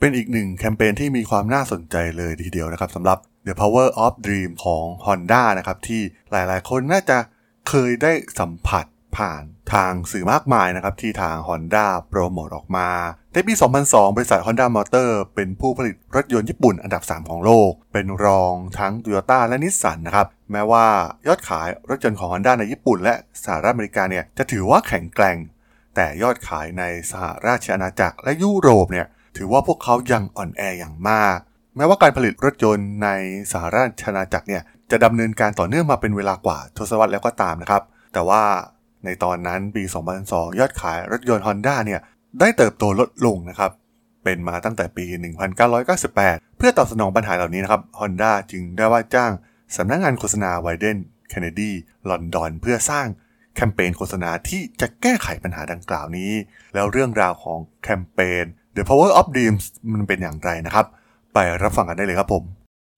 เป็นอีกหนึ่งแคมเปญที่มีความน่าสนใจเลยทีเดียวนะครับสำหรับ The Power of Dream ของ Honda นะครับ ที่หลายๆ คนน่าจะเคยได้สัมผัสผ่านทางสื่อมากมายนะครับ ที่ทาง Honda โปรโมทออกมา ในปี 2002 บริษัท Honda Motor เป็นผู้ผลิตรถยนต์ญี่ปุ่นอันดับ 3 ของโลก เป็นรองทั้ง Toyota และ Nissan นะครับ แม้ว่ายอดขายรถยนต์ของ Honda ในญี่ปุ่น และสหรัฐอเมริกาเนี่ยจะถือว่าแข็งแกร่ง แต่ยอดขายในสหราชอาณาจักรและยุโรปเนี่ย ถือว่าพวกเขายังอ่อนแออย่างมาก แม้ว่าการผลิตรถยนต์ในสหราชอาณาจักรเนี่ยจะดำเนินการต่อเนื่องมาเป็นเวลากว่าทศวรรษแล้วก็ตามนะครับ แต่ว่าในตอนนั้นปี 2002 ยอดขายรถยนต์ Honda เนี่ยได้เติบโตลดลงนะครับ เป็นมาตั้งแต่ปี 1998 เพื่อตอบสนองปัญหาเหล่านี้นะครับ Honda จึงได้ว่าจ้างสำนักงงานโฆษณาไวเดนเคนเนดีลอนดอนเพื่อสร้างแคมเปญโฆษณาที่จะแก้ไขปัญหาดังกล่าวนี้ แล้วเรื่องราวของแคมเปญ The Power of Dreams มันเป็นอย่างไรนะครับ ไปรับฟังกันได้เลยครับผม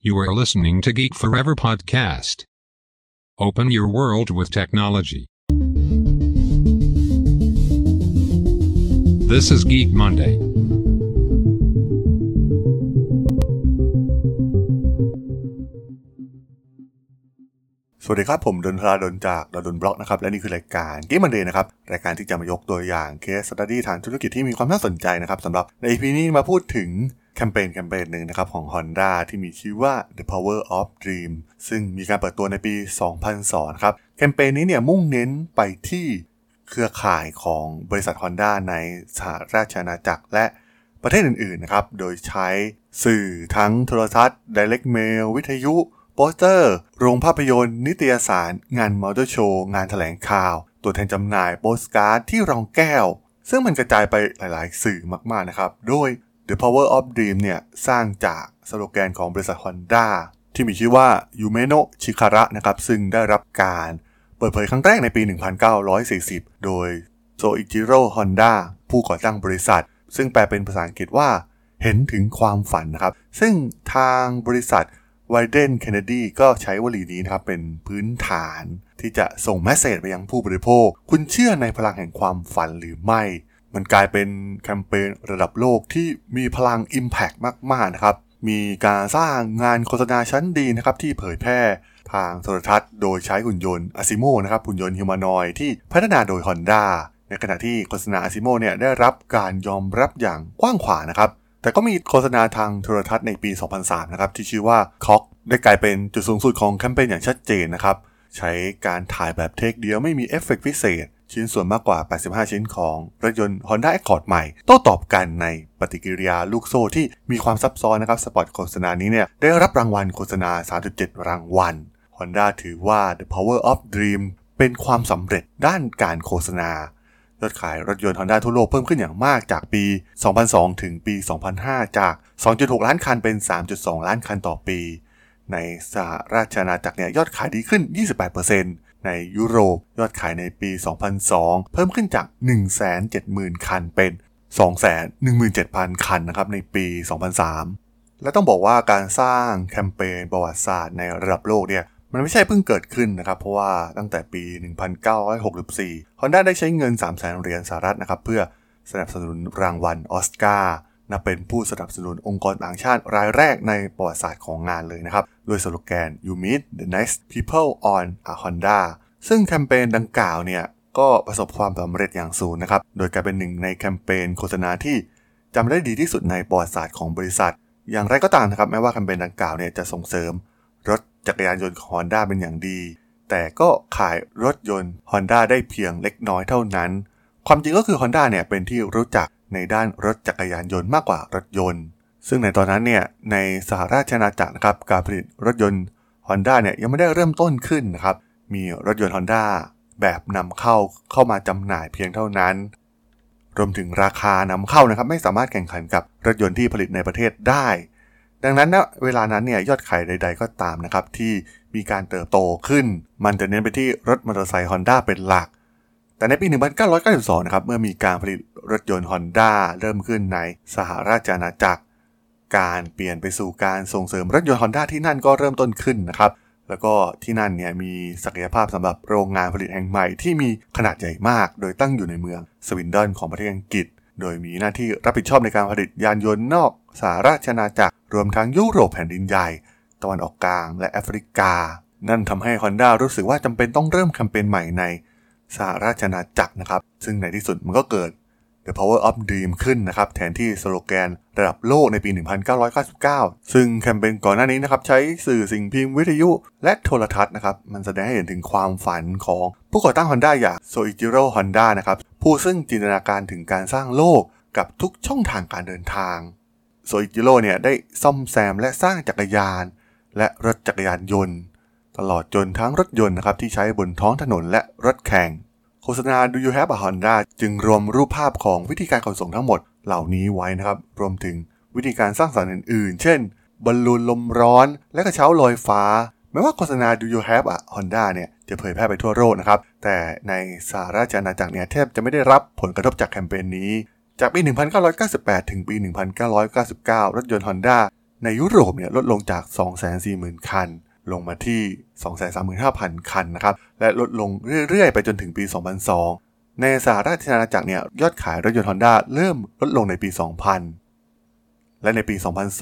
You are listening to Geek Forever podcast. Open your world with technology. This is Geek Monday. สวัสดีครับ ผมด.ดล ธราดล จาก ด.ดล็อกนะครับ และนี่คือรายการ Geek Monday นะครับ รายการที่จะมายกตัวอย่าง case study ทางธุรกิจที่มีความน่าสนใจนะครับสำหรับใน EP นี้มาพูดถึงแคมเปญแคมเปญหนึ่งนะครับของ Honda ที่มีชื่อว่า The Power of Dream ซึ่งมีการเปิดตัวในปี 2002 ครับแคมเปญนี้เนี่ยมุ่งเน้นไปที่เครือข่ายของบริษัท Honda ในสหราชอาณาจักรและประเทศอื่นๆนะครับโดยใช้สื่อทั้งโทรทัศน์ Direct Mail วิทยุ โปสเตอร์ โรงภาพยนตร์ นิตยสาร งานมอเตอร์โชว์ งานแถลงข่าว ตัวแทนจำหน่ายโปสการ์ดที่รองแก้ว ซึ่งมันกระจายไปหลาย ๆ สื่อมาก ๆ นะครับ โดย The Power of Dream เนี่ย สร้างจากสโลแกนของบริษัท Honda ที่มีชื่อว่า Yume no Chikara นะครับ ซึ่งได้รับการเปิดเผยครั้งแรกในปี 1940 โดยโซอิจิโร่ฮอนด้าผู้ก่อตั้งบริษัท ซึ่งแปลเป็นภาษาอังกฤษว่า เห็นถึงความฝันนะครับ ซึ่งทางบริษัท ไวเดนเคนเนดีก็ใช้วลีนี้นะครับเป็นพื้นฐานที่จะส่งแมสเซจไปยังผู้บริโภค คุณเชื่อในพลังแห่งความฝันหรือไม่ มันกลายเป็นแคมเปญระดับโลกที่มีพลัง Impact มาก ๆ นะครับ มีการสร้างงานโฆษณาชั้นดีนะครับที่เผยแพร่ทางโทรทัศน์โดยใช้หุ่นยนต์อาซิโมนะครับหุ่นยนต์ฮิวแมนอยที่พัฒนาโดย Honda ในขณะที่โฆษณาอาซิโมเนี่ยได้รับการยอมรับอย่างกว้างขวางนะครับ แต่ก็มีโฆษณาทางโทรทัศน์ในปี 2003 นะครับ ที่ชื่อว่า Cock ได้กลายเป็นจุดสูงสุดของแคมเปญอย่างชัดเจนนะครับ ใช้การถ่ายแบบ take เดียวไม่มีเอฟเฟกต์พิเศษ ชิ้นส่วนมากกว่า 85 ชิ้นของรถยนต์ Honda Accord ใหม่ โต้ตอบกันในปฏิกิริยาลูกโซ่ที่มีความซับซ้อนนะครับ สปอตโฆษณานี้เนี่ยได้รับรางวัลโฆษณา 37 รางวัล Honda ถือว่า The Power of Dream เป็นความสำเร็จด้านการโฆษณา ยอดขายรถยนต์ Honda ทั่วโลกเพิ่มขึ้นอย่างมากจากปี 2002 ถึงปี 2005 จาก 2.6 ล้านคันเป็น 3.2 ล้านคันต่อปี ในสหราชอาณาจักรเนี่ยยอดขายดีขึ้น 28%ในยุโรปยอดขายในปี 2002 เพิ่มขึ้นจาก 170,000 คันเป็น 217,000 คันนะครับในปี 2003 และต้องบอกว่าการสร้างแคมเปญประวัติศาสตร์ในระดับโลกเนี่ย มันไม่ใช่เพิ่งเกิดขึ้นนะครับ เพราะว่าตั้งแต่ปี 1964 Honda ได้ใช้เงิน 3 0 0แสนเหรียญสหรัฐนะครับ เพื่อสนับสนุนรางวัลออสการ์นับเป็นผู้สนับสนุนองค์กรต่างชาติรายแรกในประวัติศาสตร์ของงานเลยนะครับด้วยสโลแกน You meet the nice people on a Honda ซึ่งแคมเปญดังกล่าวเนี่ยก็ประสบความสำเร็จอย่างสูงนะครับ โดยกลายเป็นหนึ่งในแคมเปญโฆษณาที่จำได้ดีที่สุดในประวัติศาสตร์ของบริษัท อย่างไรก็ตามนะครับแม้ว่าแคมเปญดังกล่าวเนี่ยจะส่งเสริมรถ จักรยานยนต์ของ Honda เป็นอย่างดี แต่ก็ขายรถยนต์ Honda ได้เพียงเล็กน้อยเท่านั้น ความจริงก็คือ Honda เนี่ยเป็นที่รู้จักในด้านรถจักรยานยนต์มากกว่ารถยนต์ ซึ่งในตอนนั้นเนี่ยในสหราชอาณาจักรนะครับการผลิตรถยนต์ Honda เนี่ยยังไม่ได้เริ่มต้นขึ้นนะครับมีรถยนต์ Honda แบบนำเข้าเข้ามาจำหน่ายเพียงเท่านั้น รวมถึงราคานำเข้านะครับไม่สามารถแข่งขันกับรถยนต์ที่ผลิตในประเทศได้ ดังนั้นนะเวลานั้นเนี่ยยอดขายใด ๆ ก็ตามนะครับที่มีการเติบโตขึ้น มันจะเน้นไปที่รถมอเตอร์ไซค์ Honda เป็นหลัก แต่ในปี 1992 นะครับเมื่อมีการผลิตรถยนต์ Honda เริ่มขึ้นในสหราชอาณาจักร การเปลี่ยนไปสู่การส่งเสริมรถยนต์ Honda ที่นั่นก็เริ่มต้นขึ้นนะครับแล้วก็ที่นั่นเนี่ยมีศักยภาพสำหรับโรงงานผลิตแห่งใหม่ที่มีขนาดใหญ่มาก โดยตั้งอยู่ในเมืองสวินดอนของประเทศอังกฤษ โดยมีหน้าที่รับผิดชอบในการผลิตยานยนต์นอกสหราชอาณาจักร รวมทั้งยุโรปแผ่นดินใหญ่ ตะวันออกกลางและแอฟริกา นั่นทำให้ Honda รู้สึกว่าจำเป็นต้องเริ่มแคมเปญใหม่ในสหราชอาณาจักรนะครับ ซึ่งในที่สุดมันก็เกิด The Power of Dream ขึ้นนะครับ แทนที่สโลแกนระดับโลกในปี 1999 ซึ่งแคมเปญก่อนหน้านี้นะครับ ใช้สื่อสิ่งพิมพ์วิทยุและโทรทัศน์นะครับ มันแสดงให้เห็นถึงความฝันของผู้ก่อตั้ง Honda อย่างโซอิจิโร่ Honda นะครับ ผู้ซึ่งจินตนาการถึงการสร้างโลกกับทุกช่องทางการเดินทาง ซอิจิโร่เนี่ยได้ซ่อมแซมและสร้างจักรยาน และรถจักรยานยนต์ ตลอดจนทั้งรถยนต์นะครับที่ใช้บนท้องถนนและรถแข่ง โฆษณา Do You Have a Honda จึงรวมรูปภาพของวิธีการขนส่งทั้งหมดเหล่านี้ไว้นะครับ รวมถึงวิธีการสร้างสรรค์อื่นๆ เช่น บอลลูนลมร้อน และกระเช้าลอยฟ้า แม้ว่าโฆษณา Do You Have a Honda เนี่ยจะเผยแพร่ไปทั่วโลกนะครับ แต่ในสหราชอาณาจักรเนี่ยแทบจะไม่ได้รับผลกระทบจากแคมเปญนี้ จากปี 1998 ถึงปี 1999 รถยนต์ Honda ในยุโรปเนี่ยลดลงจาก 240,000 คัน ลงมาที่ 235,000 คันนะครับ และลดลงเรื่อย ๆ ไปจนถึงปี 2002 ในสหราชอาณาจักรเนี่ยยอดขายรถยนต์ Honda เริ่มลดลงในปี 2000 และในปี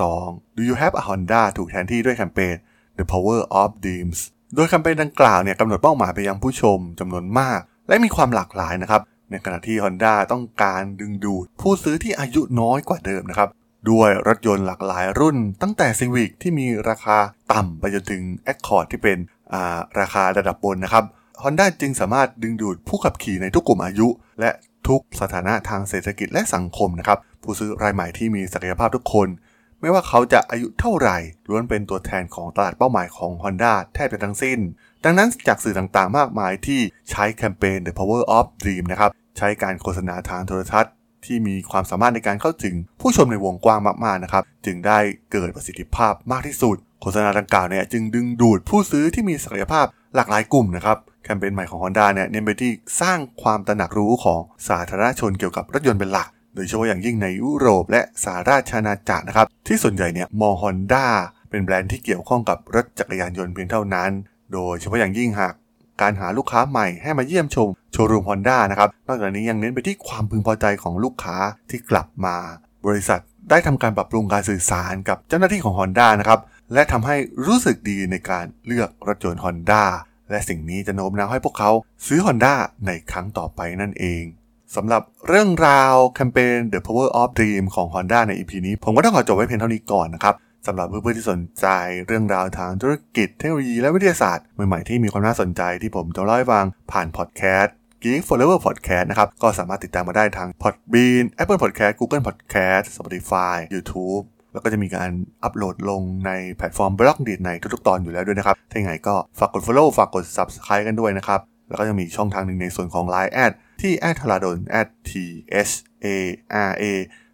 2002 Do You Have a Honda ถูกแทนที่ด้วยแคมเปญ The Power of Dreams โดยแคมเปญดังกล่าวเนี่ยกำหนดเป้าหมายไปยังผู้ชมจำนวนมาก และมีความหลากหลายนะครับ ในขณะที่ Honda ต้องการดึงดูดผู้ซื้อที่อายุน้อยกว่าเดิมนะครับ ด้วยรถยนต์หลากหลายรุ่น ตั้งแต่ Civic ที่มีราคาต่ำไปจนถึง Accord ที่เป็นราคาระดับบนนะครับ Honda จึงสามารถดึงดูดผู้ขับขี่ในทุกกลุ่มอายุ และทุกสถานะทางเศรษฐกิจและสังคมนะครับ ผู้ซื้อรายใหม่ที่มีศักยภาพทุกคน ไม่ว่าเขาจะอายุเท่าไหร่ล้วนเป็นตัวแทนของตลาดเป้าหมายของ Honda แทบจะทั้งสิ้น ดังนั้นจากสื่อต่างๆ มากมายที่ใช้แคมเปญ The Power of Dream นะครับ ใช้การโฆษณาทางโทรทัศน์ ที่มีความสามารถในการเข้าถึงผู้ชมในวงกว้างมากๆนะครับ จึงได้เกิดประสิทธิภาพมากที่สุด โฆษณาดังกล่าวเนี่ยจึงดึงดูดผู้ซื้อที่มีศักยภาพหลากหลายกลุ่มนะครับแคมเปญใหม่ของ Honda เนี่ยเน้นไปที่สร้างความตระหนักรู้ของสาธารณชนเกี่ยวกับรถยนต์เป็นหลัก โดยเฉพาะอย่างยิ่งในยุโรปและสหราชอาณาจักรนะครับ ที่ส่วนใหญ่เนี่ยมอง Honda เป็นแบรนด์ที่เกี่ยวข้องกับรถจักรยานยนต์เพียงเท่านั้น โดยเฉพาะอย่างยิ่งหาก การหาลูกค้าใหม่ให้มาเยี่ยมชมโชว์รูม Honda นะครับ นอกจากนี้ยังเน้นไปที่ความพึงพอใจของลูกค้าที่กลับมา บริษัทได้ทำการปรับปรุงการสื่อสารกับเจ้าหน้าที่ของ Honda นะครับ และทำให้รู้สึกดีในการเลือกรถยนต์ Honda และสิ่งนี้จะโน้มน้าวให้พวกเขาซื้อ Honda ในครั้งต่อไปนั่นเองสำหรับเรื่องราวแคมเปญ The Power of Dream ของ Honda ใน EP นี้ ผมก็ต้องขอจบไว้เพียงเท่านี้ก่อนนะครับ สำหรับเพื่อนๆที่สนใจเรื่องราวทางธุรกิจเทคโนโลยีและวิทยาศาสตร์ใหม่ๆที่มีความน่าสนใจที่ผมจะเล่าให้ฟังผ่านพอดแคสต์ Geek Forever Podcast นะครับ ก็สามารถติดตามมาได้ทาง Podbean Apple Podcast Google Podcast Spotify YouTube แล้วก็จะมีการอัปโหลดลงในแพลตฟอร์ม Blockdit ในทุกๆ ตอนอยู่แล้วด้วยนะครับ ถ้าอย่างไรก็ฝากกด follow ฝากกด subscribe กันด้วยนะครับ แล้วก็จะมีช่องทางหนึ่งในส่วนของ Line แอดที่แอดธราดล t h a r a